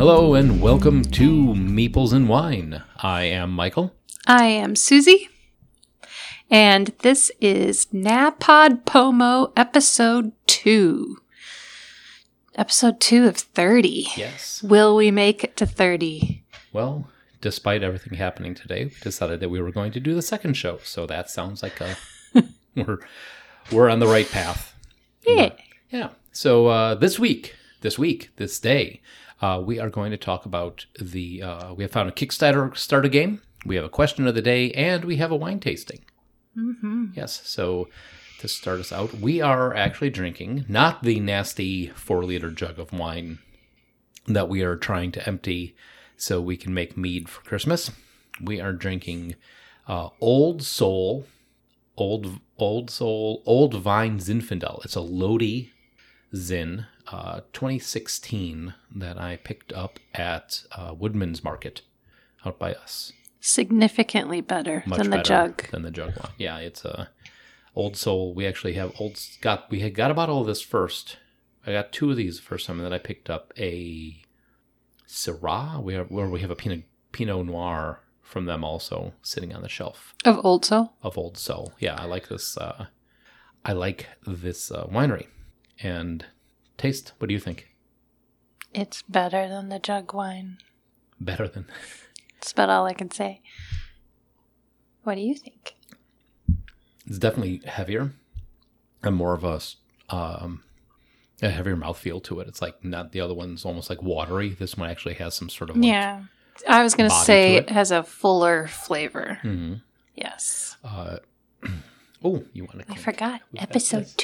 Hello and welcome to Meeples and Wine. I am Michael. I am Susie, and this is NaPodPoMo episode 2. Episode 2 of 30. Yes. Will we make it to 30? Well, despite everything happening today, we decided that we were going to do the second show. So that sounds like a we're we're on the right path. Yeah. Yeah. So uh, this week, this week, this day, uh, we are going to talk about the. Uh, we have found a Kickstarter starter game. We have a question of the day, and we have a wine tasting. Mm-hmm. Yes. So to start us out, we are actually drinking not the nasty four liter jug of wine that we are trying to empty so we can make mead for Christmas. We are drinking uh, Old Soul, Old Old Soul, Old Vine Zinfandel. It's a Lodi Zin, uh, 2016 that I picked up at uh, Woodman's Market out by us Significantly better much than the jug. than the jug one. Yeah, it's a old soul. We actually have old got we had got a bottle of this first. I got two of these the first time, and then I picked up a Syrah. We have where we have a Pinot Pinot Noir from them also sitting on the shelf Of Old Soul? of Old Soul. Yeah, I like this. Uh, I like this uh, winery and taste. What do you think? It's better than the jug wine. Better than That's about all I can say. What do you think? it's definitely heavier and more of a um, a heavier mouthfeel to it. It's like not the other one's almost like watery. This one actually has some sort of like, Yeah. I was going to say it it. has a fuller flavor. Mhm. Yes. Uh, oh, you want to? I forgot. Episode Yes.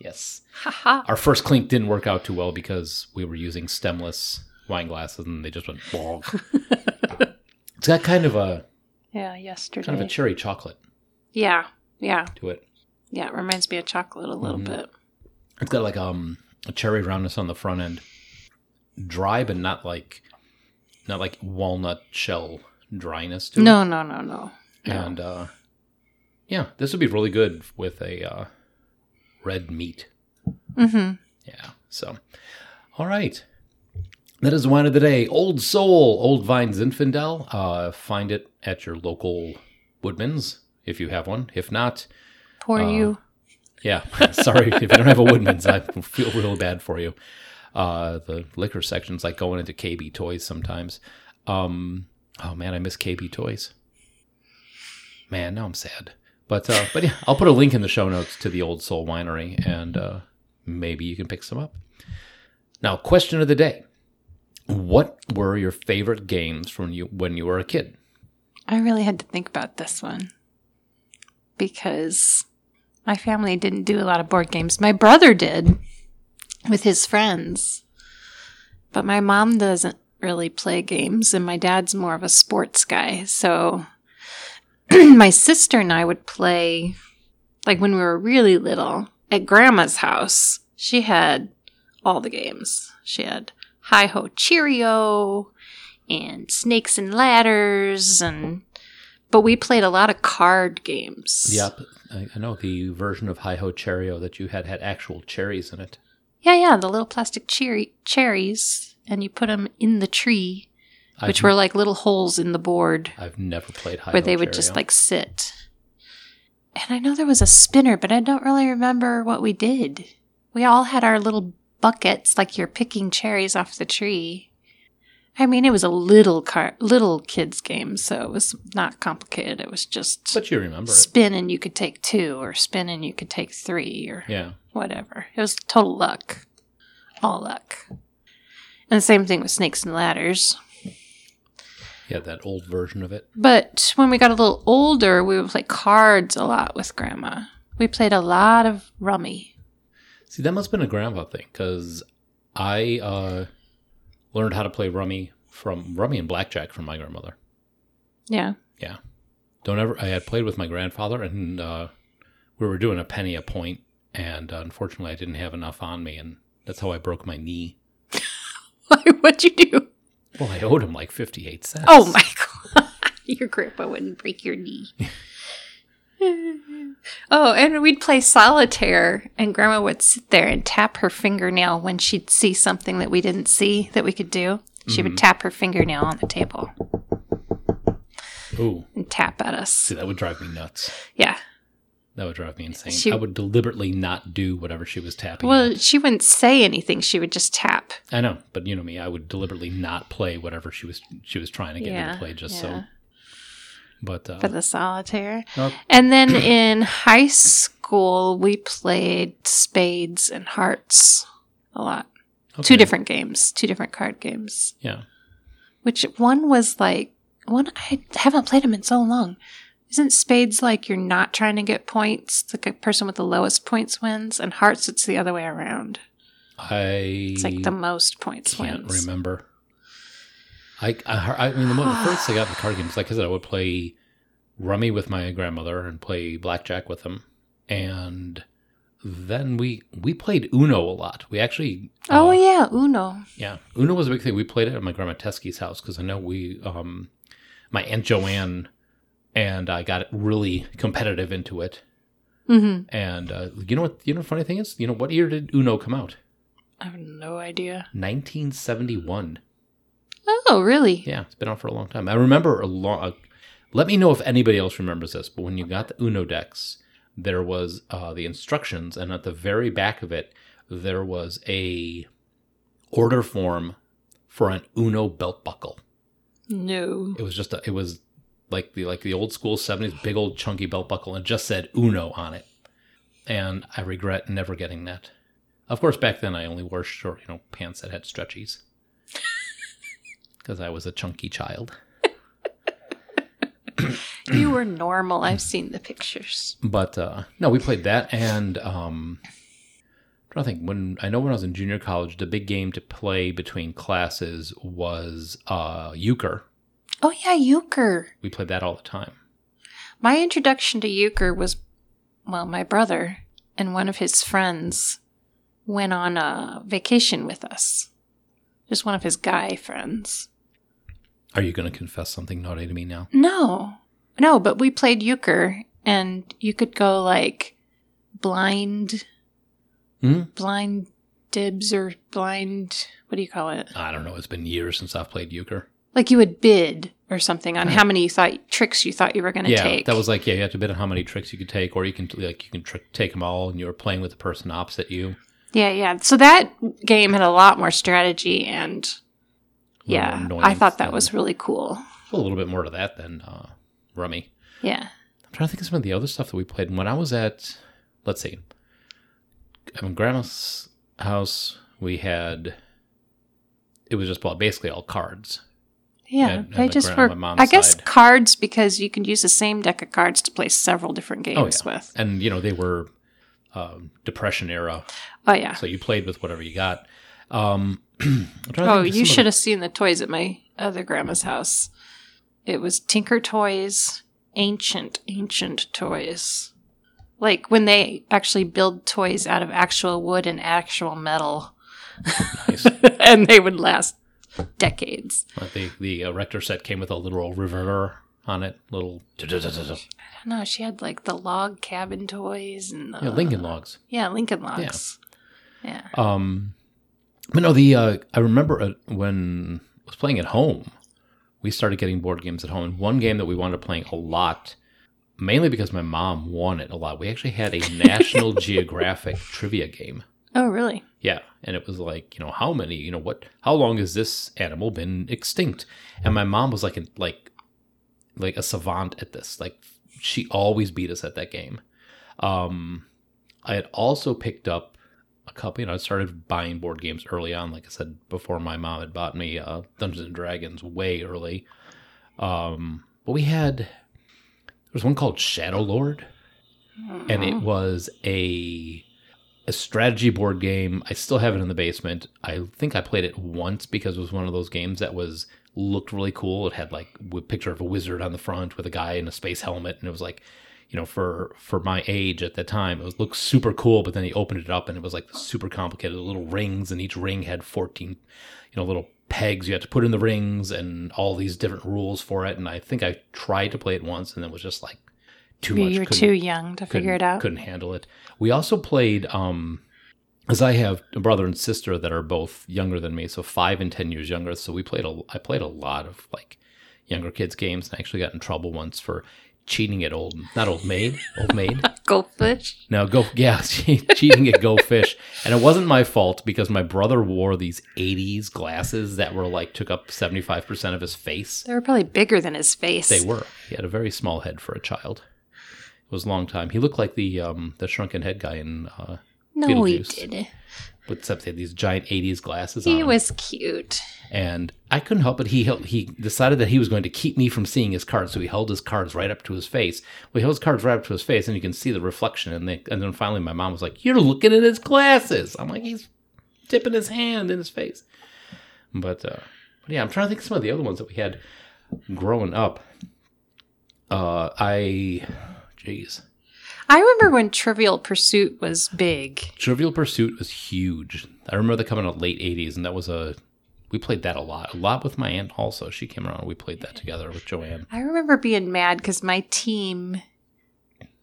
2. Yes. Our first clink didn't work out too well because we were using stemless wine glasses and they just went. bonk. it's got kind of a Yeah, yesterday. kind of a cherry chocolate yeah, yeah, to it. yeah. It reminds me of chocolate a little Mhm. bit. It's got like um a cherry roundness on the front end, dry but not like not like walnut shell dryness to it. No, no, no, no. no. And uh, yeah, this would be really good with a uh, red meat. Mm-hmm. Yeah. So, all right. That is the wine of the day. Old Soul, Old Vine Zinfandel. Uh, find it at your local Woodman's if you have one. If not, Poor Uh, you. yeah. Sorry if you don't have a Woodman's. I feel real bad for you. Uh, the liquor section's like going into KB Toys sometimes. Um, oh man, I miss KB Toys. Man, now I'm sad. But uh, but yeah, I'll put a link in the show notes to the Old Soul Winery, and uh, maybe you can pick some up. Now, question of the day: What were your favorite games from you when you were a kid? I really had to think about this one because my family didn't do a lot of board games. My brother did with his friends, but my mom doesn't really play games, and my dad's more of a sports guy. So my sister and I would play, like when we were really little, at grandma's house. She had all the games. She had Hi Ho Cherry-O and Snakes and Ladders and but we played a lot of card games. Yep, I, I know the version of Hi Ho Cherry-O that you had had actual cherries in it. Yeah, yeah, the little plastic cherry cherries and you put them in the tree, which I've, were like little holes in the board I've never played Hi where they would just like sit. And I know there was a spinner, but I don't really remember what we did. We all had our little buckets like you're picking cherries off the tree. I mean, it was a little car- little kids game, so it was not complicated. It was just But you remember it. spin and you could take two, or spin and you could take three, or Yeah. whatever. It was total luck. All luck. And the same thing with snakes and ladders. Yeah, that old version of it. But when we got a little older, we would play cards a lot with grandma. We played a lot of rummy. See, that must have been a grandpa thing because I uh, learned how to play rummy from rummy and blackjack from my grandmother. Yeah. Yeah. Don't ever. I had played with my grandfather, and uh, we were doing a penny a point, and uh, unfortunately, I didn't have enough on me, and that's how I broke my knee. What'd you do? Well, I owed him like fifty-eight cents. Oh my god. your grandpa wouldn't break your knee. Oh, and we'd play solitaire, and Grandma would sit there and tap her fingernail when she'd see something that we didn't see that we could do. She would mm-hmm. tap her fingernail on the table Ooh, and tap at us. see, that would drive me nuts. Yeah. That would drive me insane. She- I would deliberately not do whatever she was tapping. Well, she wouldn't say anything. She would just tap. I know, but you know me. I would deliberately not play whatever she was she was trying to get me to play, just yeah. so. But uh, For the solitaire. no, And then in high school, we played spades and hearts a lot. Two different games, two different card games. Yeah, Which one was like, one, I haven't played them in so long. Isn't spades like you're not trying to get points? The person with the lowest points wins, and hearts, it's the other way around. I It's like the most points can't wins. remember. I, I I mean the, the first I got in the card games, like I said, I would play rummy with my grandmother and play blackjack with them, and then we we played Uno a lot. We actually Oh uh, yeah, Uno. Yeah, Uno was a big thing. We played it at my grandma Teskey's house because I know we, um, my aunt Joanne, and I got really competitive into it. hmm And uh, you know what? You know, the funny thing is, you know, what year did Uno come out? I have no idea. 1971. Oh, really? Yeah, it's been out for a long time. I remember a long. Uh, let me know if anybody else remembers this. But when you got the Uno decks, there was uh, the instructions, and at the very back of it, there was a order form for an Uno belt buckle. No. It was just a, it was like the like the old school seventies big old chunky belt buckle and just said Uno on it. And I regret never getting that. Of course, back then I only wore short, you know, pants that had stretchies. Because I was a chunky child. You were normal. I've seen the pictures. But uh, no, we played that, and um, I'm trying to think. When I know when I was in junior college, the big game to play between classes was uh, euchre. Oh yeah, euchre. We played that all the time. My introduction to euchre was, well, my brother and one of his friends went on a vacation with us. Just one of his guy friends. Are you going to confess something naughty to me now? No, no, but we played euchre, and you could go like blind, Hmm? blind dibs or blind. What do you call it? I don't know. It's been years since I've played euchre. Like you would bid or something on how many you thought tricks you thought you were going to yeah, take. that was like yeah, you have to bid on how many tricks you could take, or you can like you can tr- take them all, and you were playing with the person opposite you. Yeah, yeah. So that game had a lot more strategy and yeah, I thought that was really cool. a little bit more to that than uh, rummy. Yeah. I'm trying to think of some of the other stuff that we played. When I was at, let's see, at grandma's house, we had. It was just basically all cards. Yeah, At- at they my just were. I guess side. cards because you can use the same deck of cards to play several different Oh, games yeah. with. And you know they were um, depression era, Oh yeah. so you played with whatever you got. Um, I'm trying to Oh, you should have seen the toys at my other grandma's house. It was Tinker Toys, ancient, ancient toys. Like when they actually build toys out of actual wood and actual metal, Nice. and they would last decades. Like the the uh, Rector set came with a literal reverter on it, little I don't know. She had like the log cabin toys and the, yeah, Lincoln logs. Yeah, Lincoln logs. Yeah. Um, but no, the uh, I remember uh, when I was playing at home, we started getting board games at home. And one game that we wound up playing a lot, mainly because my mom won it a lot. We actually had a National Geographic trivia game. Oh, really? Yeah, and it was like you know how many you know what how long has this animal been extinct? And my mom was like a, like like a savant at this. Like she always beat us at that game. Um, I had also picked up a couple. You know, I started buying board games early on. Like I said before, my mom had bought me uh, Dungeons and Dragons way early. Um, but we had there was one called Shadow Lord, and it was a a strategy board game. I still have it in the basement. I think I played it once because it was one of those games that was looked really cool. It had like a picture of a wizard on the front with a guy in a space helmet, and it was like, you know, for for my age at the time, it was looked super cool. But then he opened it up, and it was like super complicated, little rings, and each ring had fourteen, you know, little pegs you had to put in the rings, and all these different rules for it. And I think I tried to play it once, and it was just like too You much. you were too young to figure it out. Couldn't handle it. We also played, um, as I have a brother and sister that are both younger than me, so five and ten years younger. So we played a, I played a lot of like younger kids games, and I actually got in trouble once for cheating at old, not old maid, old maid. Goldfish. No, go yeah, cheating at Go Fish, and it wasn't my fault because my brother wore these '80s glasses that were like took up 75 percent of his face. They were probably bigger than his face. They were. He had a very small head for a child. Was a long time. He looked like the um the shrunken head guy in uh No, he Beetlejuice. didn't. except he had these giant 80s glasses He was cute. and I couldn't help it. He held, he decided that he was going to keep me from seeing his cards, so he held his cards right up to his face. Well, he held his cards right up to his face, and you can see the reflection. And, they, and then finally, my mom was like, "You're looking at his glasses." I'm like, "He's dipping his hand in his face." But, uh, but yeah, I'm trying to think of some of the other ones that we had growing up. Uh, I, jeez, I remember when Trivial Pursuit was big. Trivial Pursuit was huge. I remember that coming out late '80s, and that was a we played that a lot, a lot with my aunt. Also, she came around. We played that together with Joanne. I remember being mad because my team,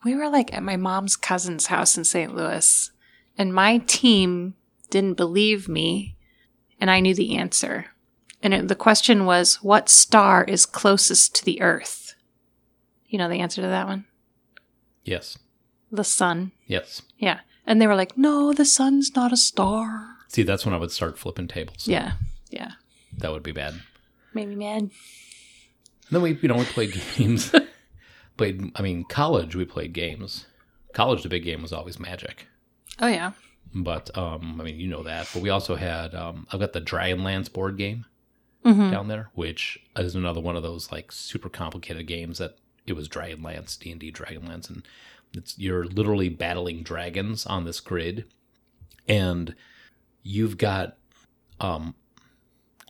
we were like at my mom's cousin's house in St. Louis, and my team didn't believe me, and I knew the answer. And it, the question was, what star is closest to the Earth? You know the answer to that one? Yes, The sun. yes. Yeah. And they were like, no, the sun's not a star. See, that's when I would start flipping tables. Yeah. Yeah. that would be bad. And Made me mad. then we, you know, we played games. played. I mean, college we played games. College, the big game was always Magic. Oh, yeah. But um, I mean, you know that. But we also had. Um, I've got the Dragonlance board game. hmm down there, which is another one of those like super complicated games that it was Dragonlance, D and D Dragonlance, and it's you're literally battling dragons on this grid, and you've got um,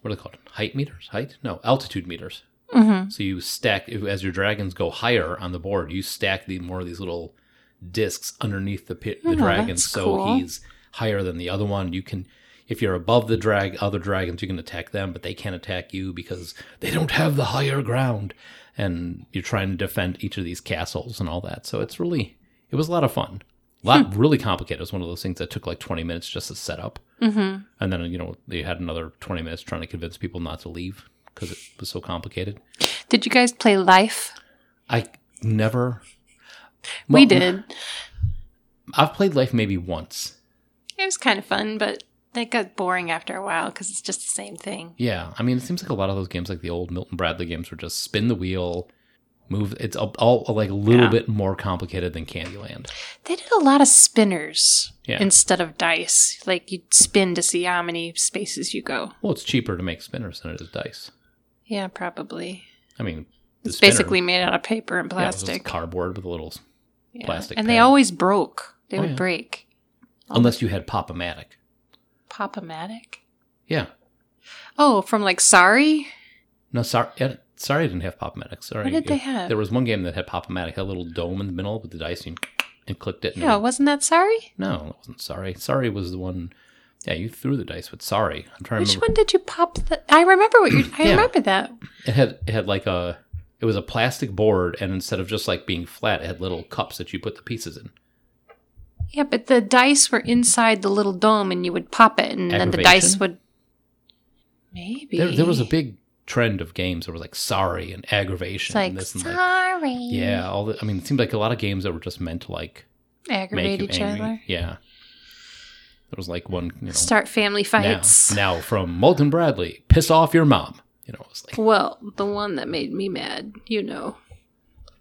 what are they called? Height meters? Height? No, altitude meters. hmm So you stack as your dragons go higher on the board, you stack the more of these little discs underneath the pit, the Oh, dragons. that's So cool. he's higher than the other one. You can, if you're above the drag, other dragons, you can attack them, but they can't attack you because they don't have the higher ground. And you're trying to defend each of these castles and all that. So it's really, it was a lot of fun. A lot really complicated. It was one of those things that took like 20 minutes just to set up. hmm And then, you know, they had another 20 minutes trying to convince people not to leave because it was so complicated. Did you guys play Life? I never. we Well, did. I've played Life maybe once. It was kind of fun, but that got boring after a while because it's just the same thing. Yeah, I mean, it seems like a lot of those games, like the old Milton Bradley games, were just spin the wheel, move. It's all, all like a little Yeah. bit more complicated than Candyland. They did a lot of spinners Yeah. instead of dice. Like you'd spin to see how many spaces you go. Well, it's cheaper to make spinners than it is dice. Yeah, probably. I mean, It's spinner- basically made out of paper and yeah, it was plastic. cardboard with a little, Yeah. plastic And they always broke. They Oh, would yeah. break. unless you had Pop-O-Matic. Pop-O-Matic? Yeah. Oh, from like Sorry? No, sorry, yeah, sorry, I didn't have Pop-O-Matic. Sorry, What did they have? There was one game that had Pop-O-Matic, had a little dome in the middle with the dice, and, and clicked it. And it Yeah, wasn't that Sorry? No, it wasn't sorry. Sorry was the one. Yeah, you threw the dice with sorry. I'm trying to Which remember. one did you pop? The- I remember what you. I Yeah. remember that. It had it had like a. It was a plastic board, and instead of just like being flat, it had little cups that you put the pieces in. Yeah, but the dice were inside the little dome, and you would pop it, and then the dice would. Maybe There, there was a big trend of games that were like sorry and aggravation It's like and this and like sorry. yeah. All the, I mean, it seemed like a lot of games that were just meant to like aggravate each angry. other. Yeah. There was like one, you know, Start family now, fights. now from Milton Bradley, piss off your mom. You know, it was like Well, the one that made me mad, you know,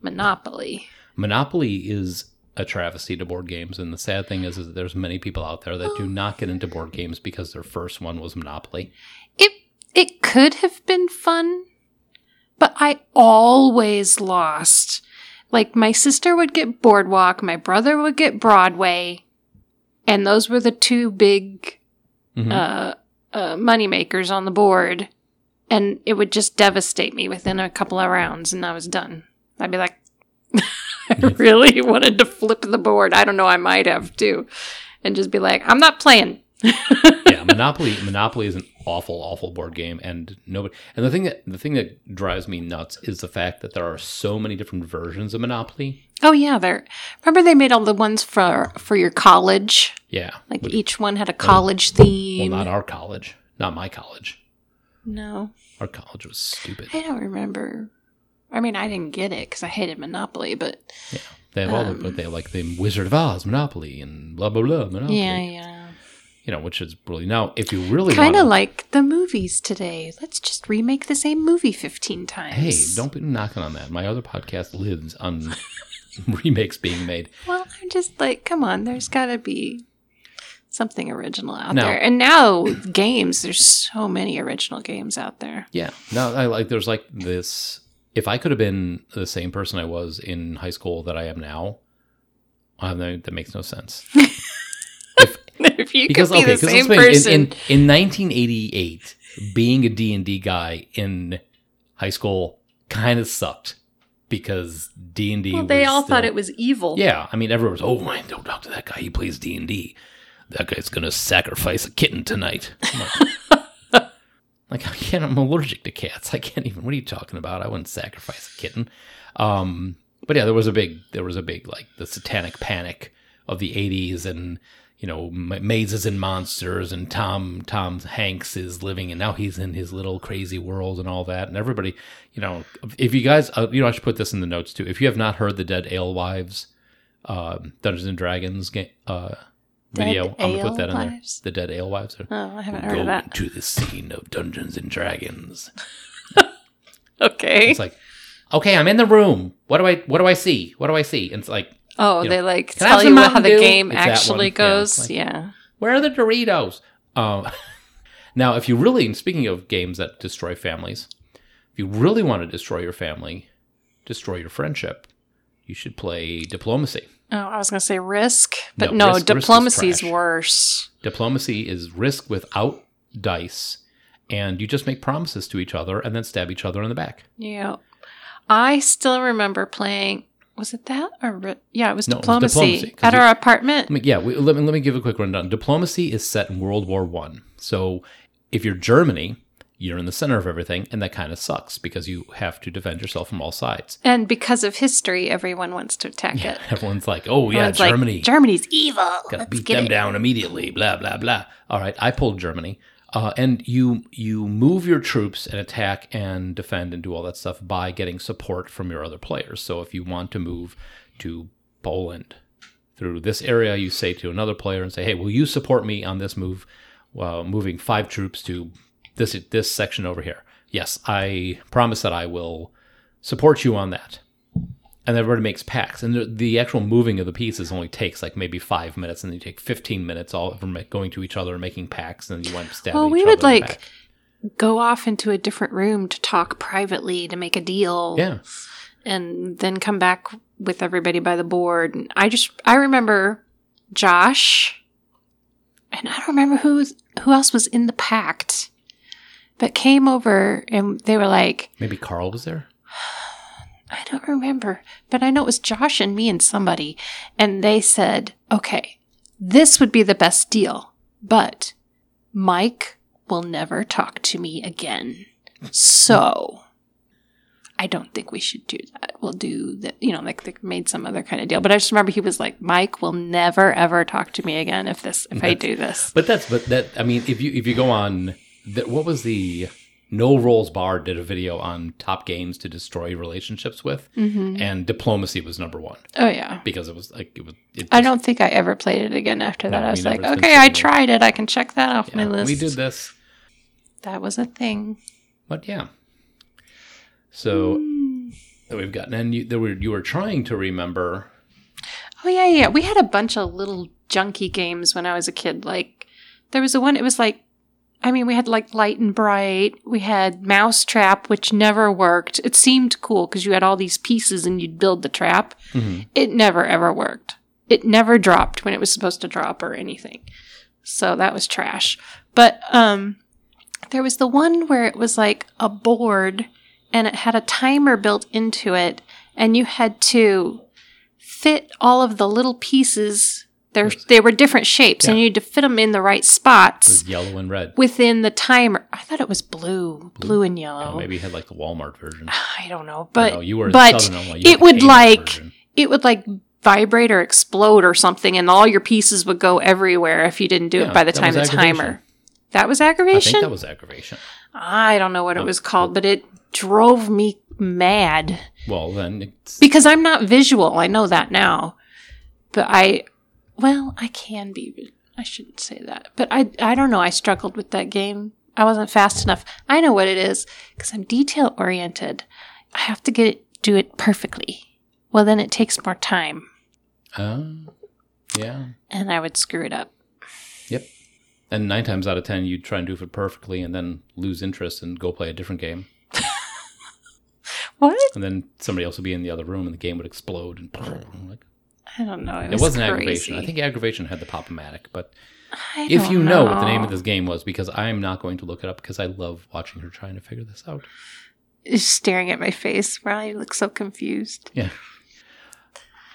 Monopoly. Monopoly is a travesty to board games, and the sad thing is, is that there's many people out there that do not get into board games because their first one was Monopoly. It it could have been fun, but I always lost. Like my sister would get Boardwalk, my brother would get Broadway, and those were the two big Mhm. uh, uh, money makers on the board, and it would just devastate me within a couple of rounds, and I was done. I'd be like, I really wanted to flip the board. I don't know, I might have too, and just be like, I'm not playing. yeah, Monopoly. Monopoly is an awful, awful board game, and nobody. And the thing that the thing that drives me nuts is the fact that there are so many different versions of Monopoly. Oh yeah, there. Remember they made all the ones for for your college. Yeah, Like each one had a oh, college well, theme. not our college, not my college. no, Our college was stupid. I don't remember. I mean, I didn't get it because I hated Monopoly, but yeah, They have all the, Um, but they have like the Wizard of Oz Monopoly and blah blah blah Monopoly. yeah, yeah. You know, which is really now if you really Kind of like the movies today. Let's just remake the same movie 15 times. Hey, don't be knocking on that. My other podcast lives on remakes being made. Well, I'm just like, come on, there's got to be something original out No. there. And now, games, there's so many original games out there. Yeah. Now I like there's like this if I could have been the same person I was in high school that I am now, uh, that that makes no sense. if you Because could be okay, the same person. in, in in 1988, being a D&D guy in high school kind of sucked because D&D well, they all thought it was evil. Yeah, I mean, everyone was, oh, man, don't talk to that guy. He plays D and D. That guy's gonna sacrifice a kitten tonight. Like, I can't. I'm allergic to cats. I can't even. What are you talking about? I wouldn't sacrifice a kitten. Um, but yeah, there was a big, there was a big like the satanic panic of the '80s, and you know, mazes and monsters, and Tom Tom Hanks is living, and now he's in his little crazy world and all that, and everybody, you know, if you guys, uh, you know, I should put this in the notes too. If you have not heard the Dead Alewives um, Dungeons and Dragons game uh, Dead video. I'm gonna put that in there. The Dead Alewives. Are, Oh, I haven't heard of that. to the scene of Dungeons and Dragons. Okay. It's like, okay, I'm in the room. What do I? What do I see? What do I see? And it's like, oh, you they know, like "Can I have tell you how the Dew?" game It's actually one. Yeah, goes. like- yeah. where are the Doritos? Um, now, if you really, speaking of games that destroy families, if you really want to destroy your family, destroy your friendship, you should play diplomacy. Oh, I was going to say risk, but No, no, Risk- Risk is diplomacy's trash. worse. Diplomacy is risk without dice, and you just make promises to each other and then stab each other in the back. Yeah. I still remember playing. Was it that or ri- yeah? It was No, it was diplomacy, diplomacy, at our apartment. Yeah, we, let me let me give a quick rundown. Diplomacy is set in World War One. So if you're Germany, you're in the center of everything, and that kind of sucks because you have to defend yourself from all sides. And because of history, everyone wants to attack it. Everyone's like, "Oh yeah, Everyone's like, Germany, Germany's evil. gotta Let's beat get them it. down immediately." Blah blah blah. All right, I pulled Germany, uh, and you you move your troops and attack and defend and do all that stuff by getting support from your other players. So if you want to move to Poland through this area, you say to another player and say, "Hey, will you support me on this move, uh, moving five troops to this this section over here?" Yes, I promise that I will support you on that. And everybody makes packs, and the, the actual moving of the pieces only takes like maybe five minutes, and then you take fifteen minutes all from going to each other and making packs, and then you wind up stabbing Well, we would like go off into a different room to talk privately to make a deal. yeah, and then come back with everybody by the board. And I just I remember Josh, and I don't remember who who else was in the pact, but came over and they were like, maybe Carl was there. I don't remember, but I know it was Josh and me and somebody, and they said, okay, this would be the best deal, but Mike will never talk to me again. So I don't think we should do that. We'll do that, you know, like they made some other kind of deal. But I just remember he was like, Mike will never ever talk to me again if this if I do this. But that's but that I mean, if you if you go on, that what was the No Rolls Barred did a video on top games to destroy relationships with, Mm-hmm. and diplomacy was number one Oh yeah. because it was like it was. It I don't think I ever played it again after that. No, I was like, okay, I tried it. I can check that off my list. we did this, That was a thing. but yeah. So Hmm. we've gotten and you there were you were trying to remember Oh yeah, yeah. We had a bunch of little junky games when I was a kid. Like there was a one. It was like, I mean, we had like Lite-Brite. We had Mousetrap, which never worked. It seemed cool because you had all these pieces and you'd build the trap. Mhm. It never ever worked. It never dropped when it was supposed to drop or anything. So that was trash. But um, there was the one where it was like a board and it had a timer built into it, and you had to fit all of the little pieces They're they were different shapes, and you need to fit them in the right spots was yellow and red. within the timer. I thought it was blue, blue and yellow. Oh, maybe you had like the Walmart version. I don't know, but no, you were but Southern Illinois. You it would like version. it would like vibrate or explode or something, and all your pieces would go everywhere if you didn't do Yeah, it by the time the timer. That was I aggravation. think that was aggravation. I don't know what it Oh. was called, uh, but it drove me mad Well, then it's because I'm not visual. I know that now, but I, well, I can be. I shouldn't say that, but I, I don't know. I struggled with that game. I wasn't fast enough. I know what it is because I'm detail oriented. I have to get it, do it perfectly. Well, then it takes more time, uh, yeah. and I would screw it up. Yep. And nine times out of ten, you'd try and do it perfectly, and then lose interest and go play a different game. What? And then somebody else would be in the other room, and the game would explode. And like, I don't know. It, it was wasn't crazy. aggravation. I think aggravation had the pop-o-matic, but if you know what the name of this game was, because I'm not going to look it up because I love watching her trying to figure this out. Staring at my face while I look so confused. Yeah.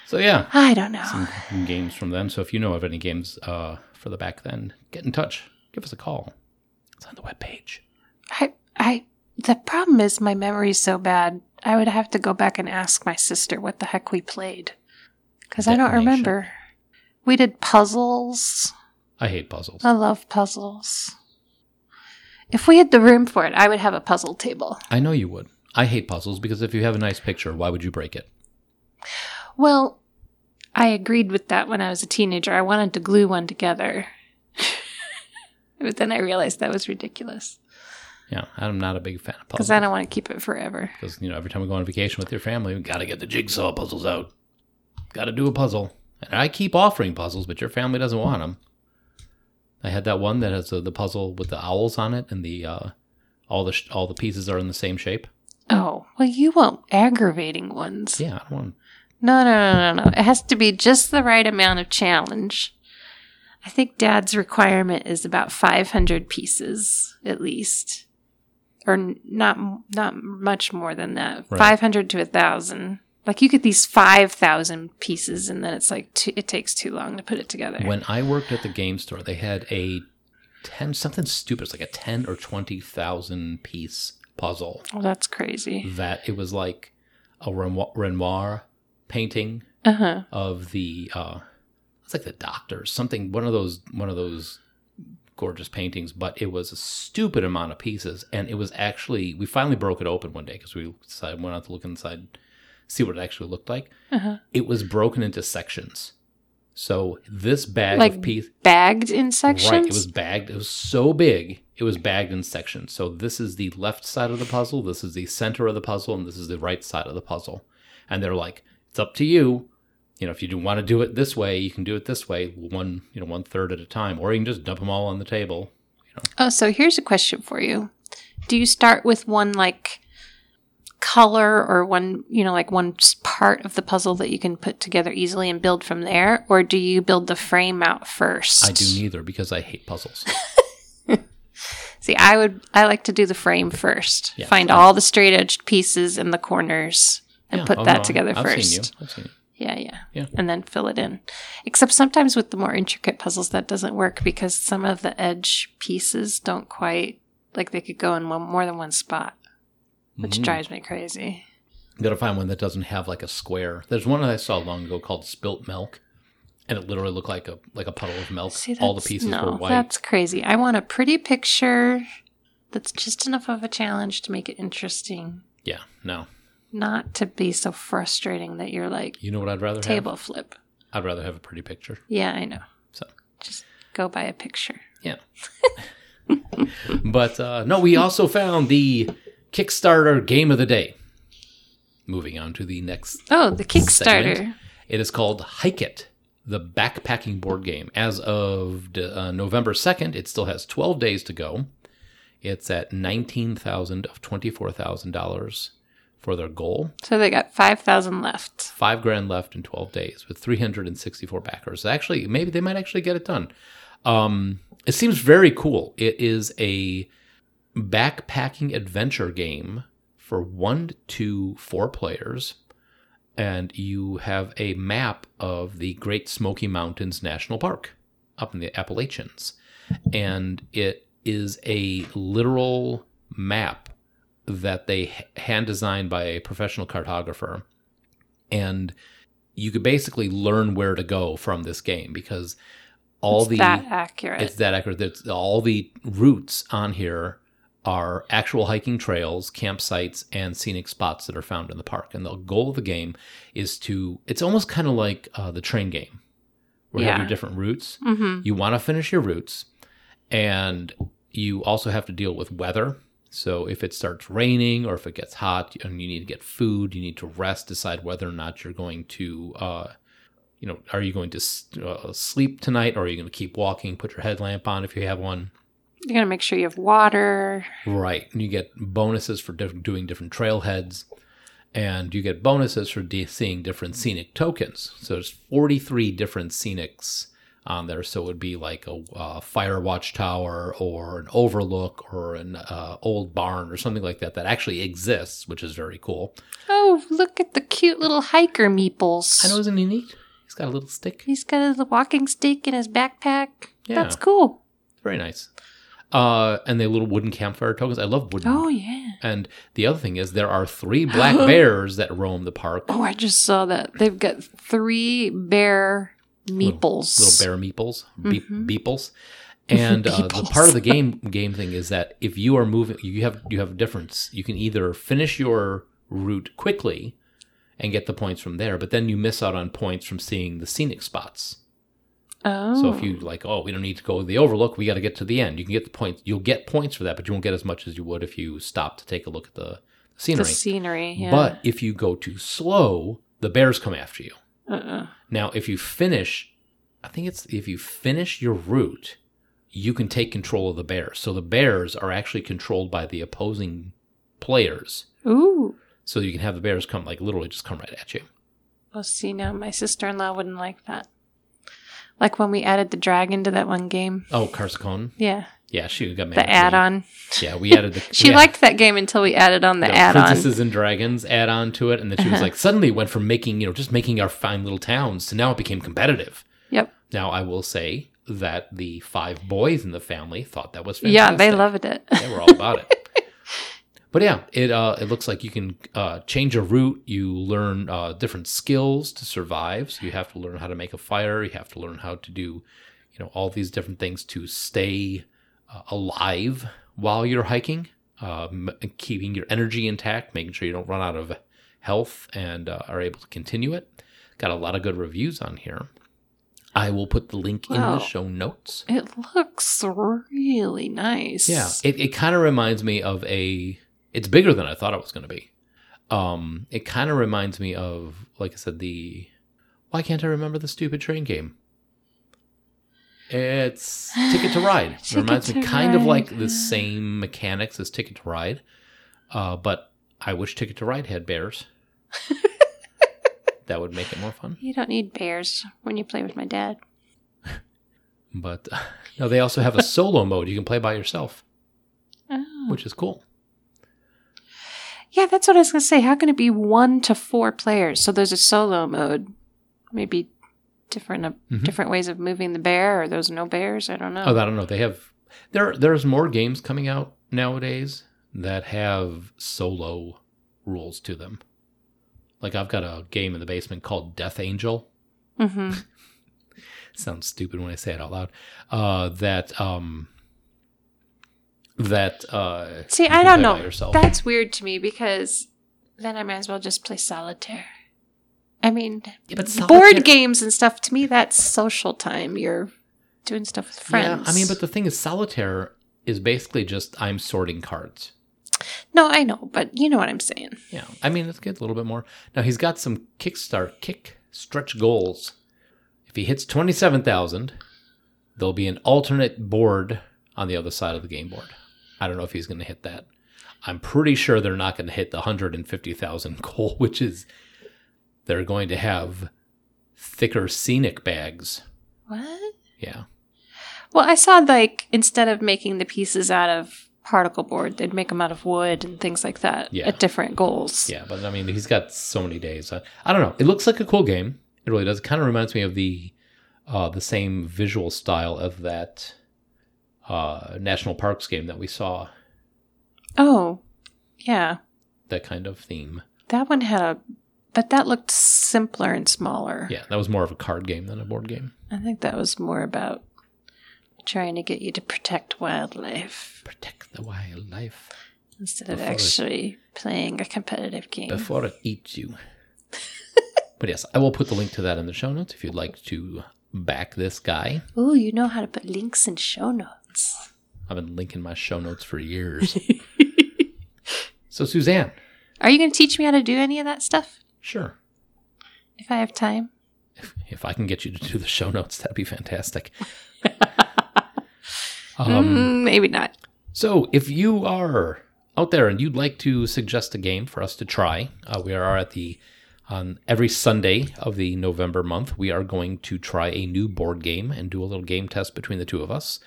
So yeah, I don't know. some games from then. So if you know of any games uh, for the back then, get in touch. Give us a call. It's on the webpage. I, I, the problem is my memory's so bad. I would have to go back and ask my sister what the heck we played. Because I don't remember. We did puzzles. I hate puzzles. I love puzzles. If we had the room for it, I would have a puzzle table. I know you would. I hate puzzles because if you have a nice picture, why would you break it? Well, I agreed with that when I was a teenager. I wanted to glue one together. but then I realized that was ridiculous. Yeah, I'm not a big fan of puzzles. Because. I don't want to keep it forever. Because you know, every time we go on vacation with your family, we gotta get the jigsaw puzzles out. Gotta do a puzzle, and I keep offering puzzles, but your family doesn't want them. I had that one that has uh, the puzzle with the owls on it, and the uh, all the sh- all the pieces are in the same shape. Oh, well, you want aggravating ones. Yeah, I don't want. No, no, no, no, no. It has to be just the right amount of challenge. I think dad's requirement is about 500 pieces at least. Or not not much more than that. Right. 500 to a 1000. Like you get these 5000 pieces and then it's like too, it takes too long to put it together. When I worked at the game store, they had a ten something stupid. It's like a ten or twenty thousand piece puzzle oh, that's crazy. that it was like a Renoir, Renoir painting Uh-huh. of the uh it's like the doctor something one of those one of those gorgeous paintings but it was a stupid amount of pieces and it was actually we finally broke it open one day because we decided went out to look inside see what it actually looked like Uh-huh. it was broken into sections so this bag Like of pieces Bagged in sections? Right. It was bagged. It was so big. It was bagged in sections. So this is the left side of the puzzle. This is the center of the puzzle, and this is the right side of the puzzle. And they're like, it's up to you. You know, if you do want to do it this way, you can do it this way, one you know one third at a time, or you can just dump them all on the table. You know. Oh, so here's a question for you. Do you start with one like color or one, you know, like one part of the puzzle that you can put together easily and build from there? Or do you build the frame out first? I do neither because I hate puzzles. See, I would, I like to do the frame first. Yeah, Find all the straight edged pieces in the corners and Yeah. put Oh, that no, together I've first. Seen you. I've seen you. Yeah, yeah. Yeah. And then fill it in. Except sometimes with the more intricate puzzles, that doesn't work because some of the edge pieces don't quite, like they could go in one, more than one spot, which Mhm. drives me crazy. You gotta find one that doesn't have like a square. There's one that I saw long ago called Spilt Milk, and it literally looked like a like a puddle of milk. See, All the pieces no, were white. That's crazy. I want a pretty picture that's just enough of a challenge to make it interesting, Yeah, no. not to be so frustrating that you're like You know what I'd rather table have? flip. I'd rather have a pretty picture. Yeah, I know. So Just go buy a picture. yeah. but uh, no, we also found the Kickstarter game of the day. Moving on to the next Oh, the Kickstarter. segment. It is called Hike It, the backpacking board game. As of uh, November 2nd, it still has 12 days to go. It's at 19000 of $24,000 for their goal. So they got 5,000 left. Five grand left in 12 days with 364 backers. Actually, maybe they might actually get it done. Um, it seems very cool. It is a backpacking adventure game for one to four players. and you have a map of the Great Smoky Mountains National Park up in the Appalachians. And it is a literal map that they hand designed by a professional cartographer. And you could basically learn where to go from this game because all It's the that accurate. it's that accurate. That's all the routes on here are actual hiking trails, campsites, and scenic spots that are found in the park. And the goal of the game is to. It's almost kind of like uh, the train game, where you have your different routes. mm-hmm. You want to finish your routes, and you also have to deal with weather. So if it starts raining or if it gets hot and you need to get food, you need to rest, decide whether or not you're going to, uh, you know, are you going to uh, sleep tonight or are you going to keep walking? Put your headlamp on if you have one. You're gonna make sure you have water. Right. And you get bonuses for diff- doing different trailheads. And you get bonuses for de- seeing different scenic tokens. So there's 43 different scenics on there. So it would be like a uh, fire watchtower or an overlook or an uh, old barn or something like that that actually exists, which is very cool. Oh, look at the cute little hiker meeples. I know, isn't he neat? He's got a little stick. He's got a walking stick in his backpack. Yeah. That's cool. Very nice. Uh, and the little wooden campfire tokens. I love wooden. Oh yeah. And the other thing is there are three black bears that roam the park. Oh, I just saw that. They've got three bear meeples. little bear meeples, beep, Mhm. beeples. And uh, the part of the game game thing is that if you are moving, you have you have a difference. You can either finish your route quickly and get the points from there, but then you miss out on points from seeing the scenic spots. Oh. So if oh. you like, oh, we don't need to go to the overlook, we got to get to the end. You can get the points. You'll get points for that, but you won't get as much as you would if you stop to take a look at the scenery. the scenery, yeah. But if you go too slow, the bears come after you. uh-uh. Now, if you finish, I think it's if you finish your route, you can take control of the bears. So the bears are actually controlled by the opposing players. Ooh. So you can have the bears come, like literally just come right at you. Well, see now, my sister-in-law wouldn't like that. Like when we added the dragon to that one game. Oh, Carcassonne. Yeah, Yeah, she got mad. the add-on. Yeah, we added the. She we liked that game until we added on the add-on. Princesses and Dragons add on to it, and then she was uh-huh. like, suddenly went from making you know just making our fine little towns to now it became competitive. Yep. Now I will say that the five boys in the family thought that was fantastic. Yeah, they loved it. they were all about it. But yeah, it uh, it looks like you can uh, change a route. You learn uh, different skills to survive. So you have to learn how to make a fire. You have to learn how to do, you know, all these different things to stay uh, alive while you're hiking, um, keeping your energy intact, making sure you don't run out of health, and uh, are able to continue it. Got a lot of good reviews on here. I will put the link in the show notes. It looks really nice. Yeah, it, it kind of reminds me of a. It's bigger than I thought it was going to be. Um, it kind of reminds me of, like I said, the. Why can't I remember the stupid train game? It's Ticket to Ride. it reminds me kind of like the same mechanics as Ticket to Ride, uh, but I wish Ticket to Ride had bears. that would make it more fun. You don't need bears when you play with my dad. But no, they also have a solo mode. You can play by yourself, Oh. which is cool. Yeah, that's what I was going to say. How can it be one to four players? So there's a solo mode. Maybe different uh, Mhm. different ways of moving the bear, or there's no bears. I don't know. Oh, I don't know. They have there. There's more games coming out nowadays that have solo rules to them. Like I've got a game in the basement called Death Angel. hmm Sounds stupid when I say it out loud. Uh, that um, that uh, See, I don't know. yourself. That's weird to me because then I might as well just play solitaire. I mean, Yeah, but board games and stuff. To me, that's social time. You're doing stuff with friends. Yeah, I mean, but the thing is, solitaire is basically just I'm sorting cards. no, I know, but you know what I'm saying. Yeah, I mean, let's get a little bit more. Now he's got some kickstart kick stretch goals. If he hits twenty seven thousand, there'll be an alternate board on the other side of the game board. I don't know if he's going to hit that. I'm pretty sure they're not going to hit the hundred and fifty thousand goal, which is they're going to have thicker scenic bags. What? Yeah, Well, I saw like instead of making the pieces out of particle board. They'd make them out of wood and things like that Yeah. at different goals. Yeah, but I mean, he's got so many days. I, I don't know. It looks like a cool game. It really does. It kind of reminds me of the uh, the same visual style of that uh, national parks game that we saw. Oh, yeah. That kind of theme. That one had a, but that looked simpler and smaller. Yeah, that was more of a card game than a board game. I think that was more about trying to get you to protect wildlife Protect the wildlife instead of Before it- actually playing a competitive game. before it eats you. but yes, I will put the link to that in the show notes if you'd like to back this guy. Oh, you know how to put links in show notes. I've been linking my show notes for years. so, Suzanne, Are you going to teach me how to do any of that stuff sure. if I have time? If, if I can get you to do the show notes, that'd be fantastic. um, Mm, maybe not. so, if you are out there and you'd like to suggest a game for us to try, uh, we are at the on every Sunday of the November month. We are going to try a new board game and do a little game test between the two of us.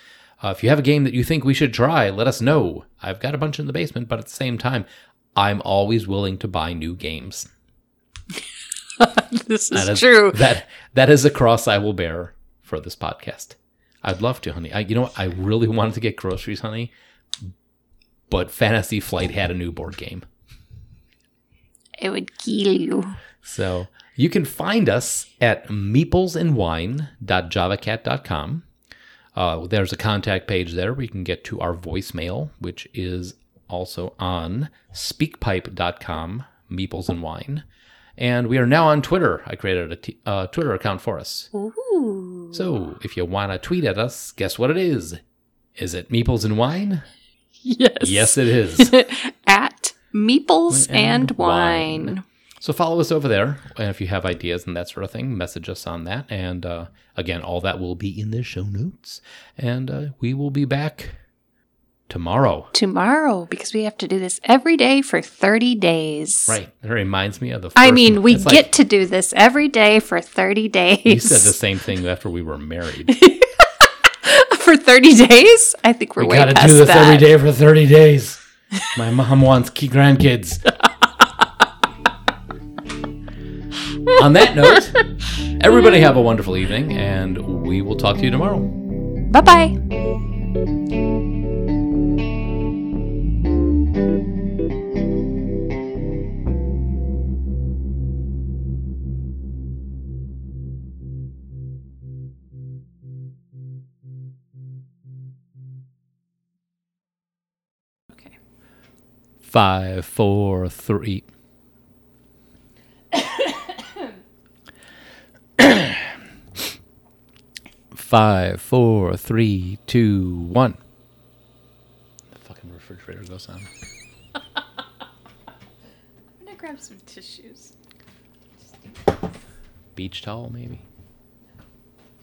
Uh, if you have a game that you think we should try, let us know. I've got a bunch in the basement, but at the same time, I'm always willing to buy new games. This That is true. That that is a cross I will bear for this podcast. I'd love to, honey. I, you know what? I really wanted to get groceries, honey, but Fantasy Flight had a new board game, It would kill you. so you can find us at meeplesandwine.javacat.com. Uh, there's a contact page there we can get to our voicemail, which is also on speakpipe.com, meeples and wine. And we are now on Twitter. I created a t- uh, Twitter account for us. Ooh. So, if you want to tweet at us, guess what it is? Is it Meeples and Wine? Yes. Yes, it is. At Meeples And and, Wine. So, follow us over there. And if you have ideas and that sort of thing, message us on that. And uh, again, all that will be in the show notes. And uh, we will be back tomorrow. Tomorrow, because we have to do this every day for 30 days. Right. That reminds me of the. I mean, we get like to do this every day for 30 days. You said the same thing after we were married. for 30 days? I think we're we way got to past do this that. every day for 30 days. My mom wants key grandkids. On that note, everybody have a wonderful evening, and we will talk to you tomorrow. Bye bye. Okay. Five, four, three. Five, four, three, two, one. The fucking refrigerator goes on. I'm going to grab some tissues. Beach towel, maybe.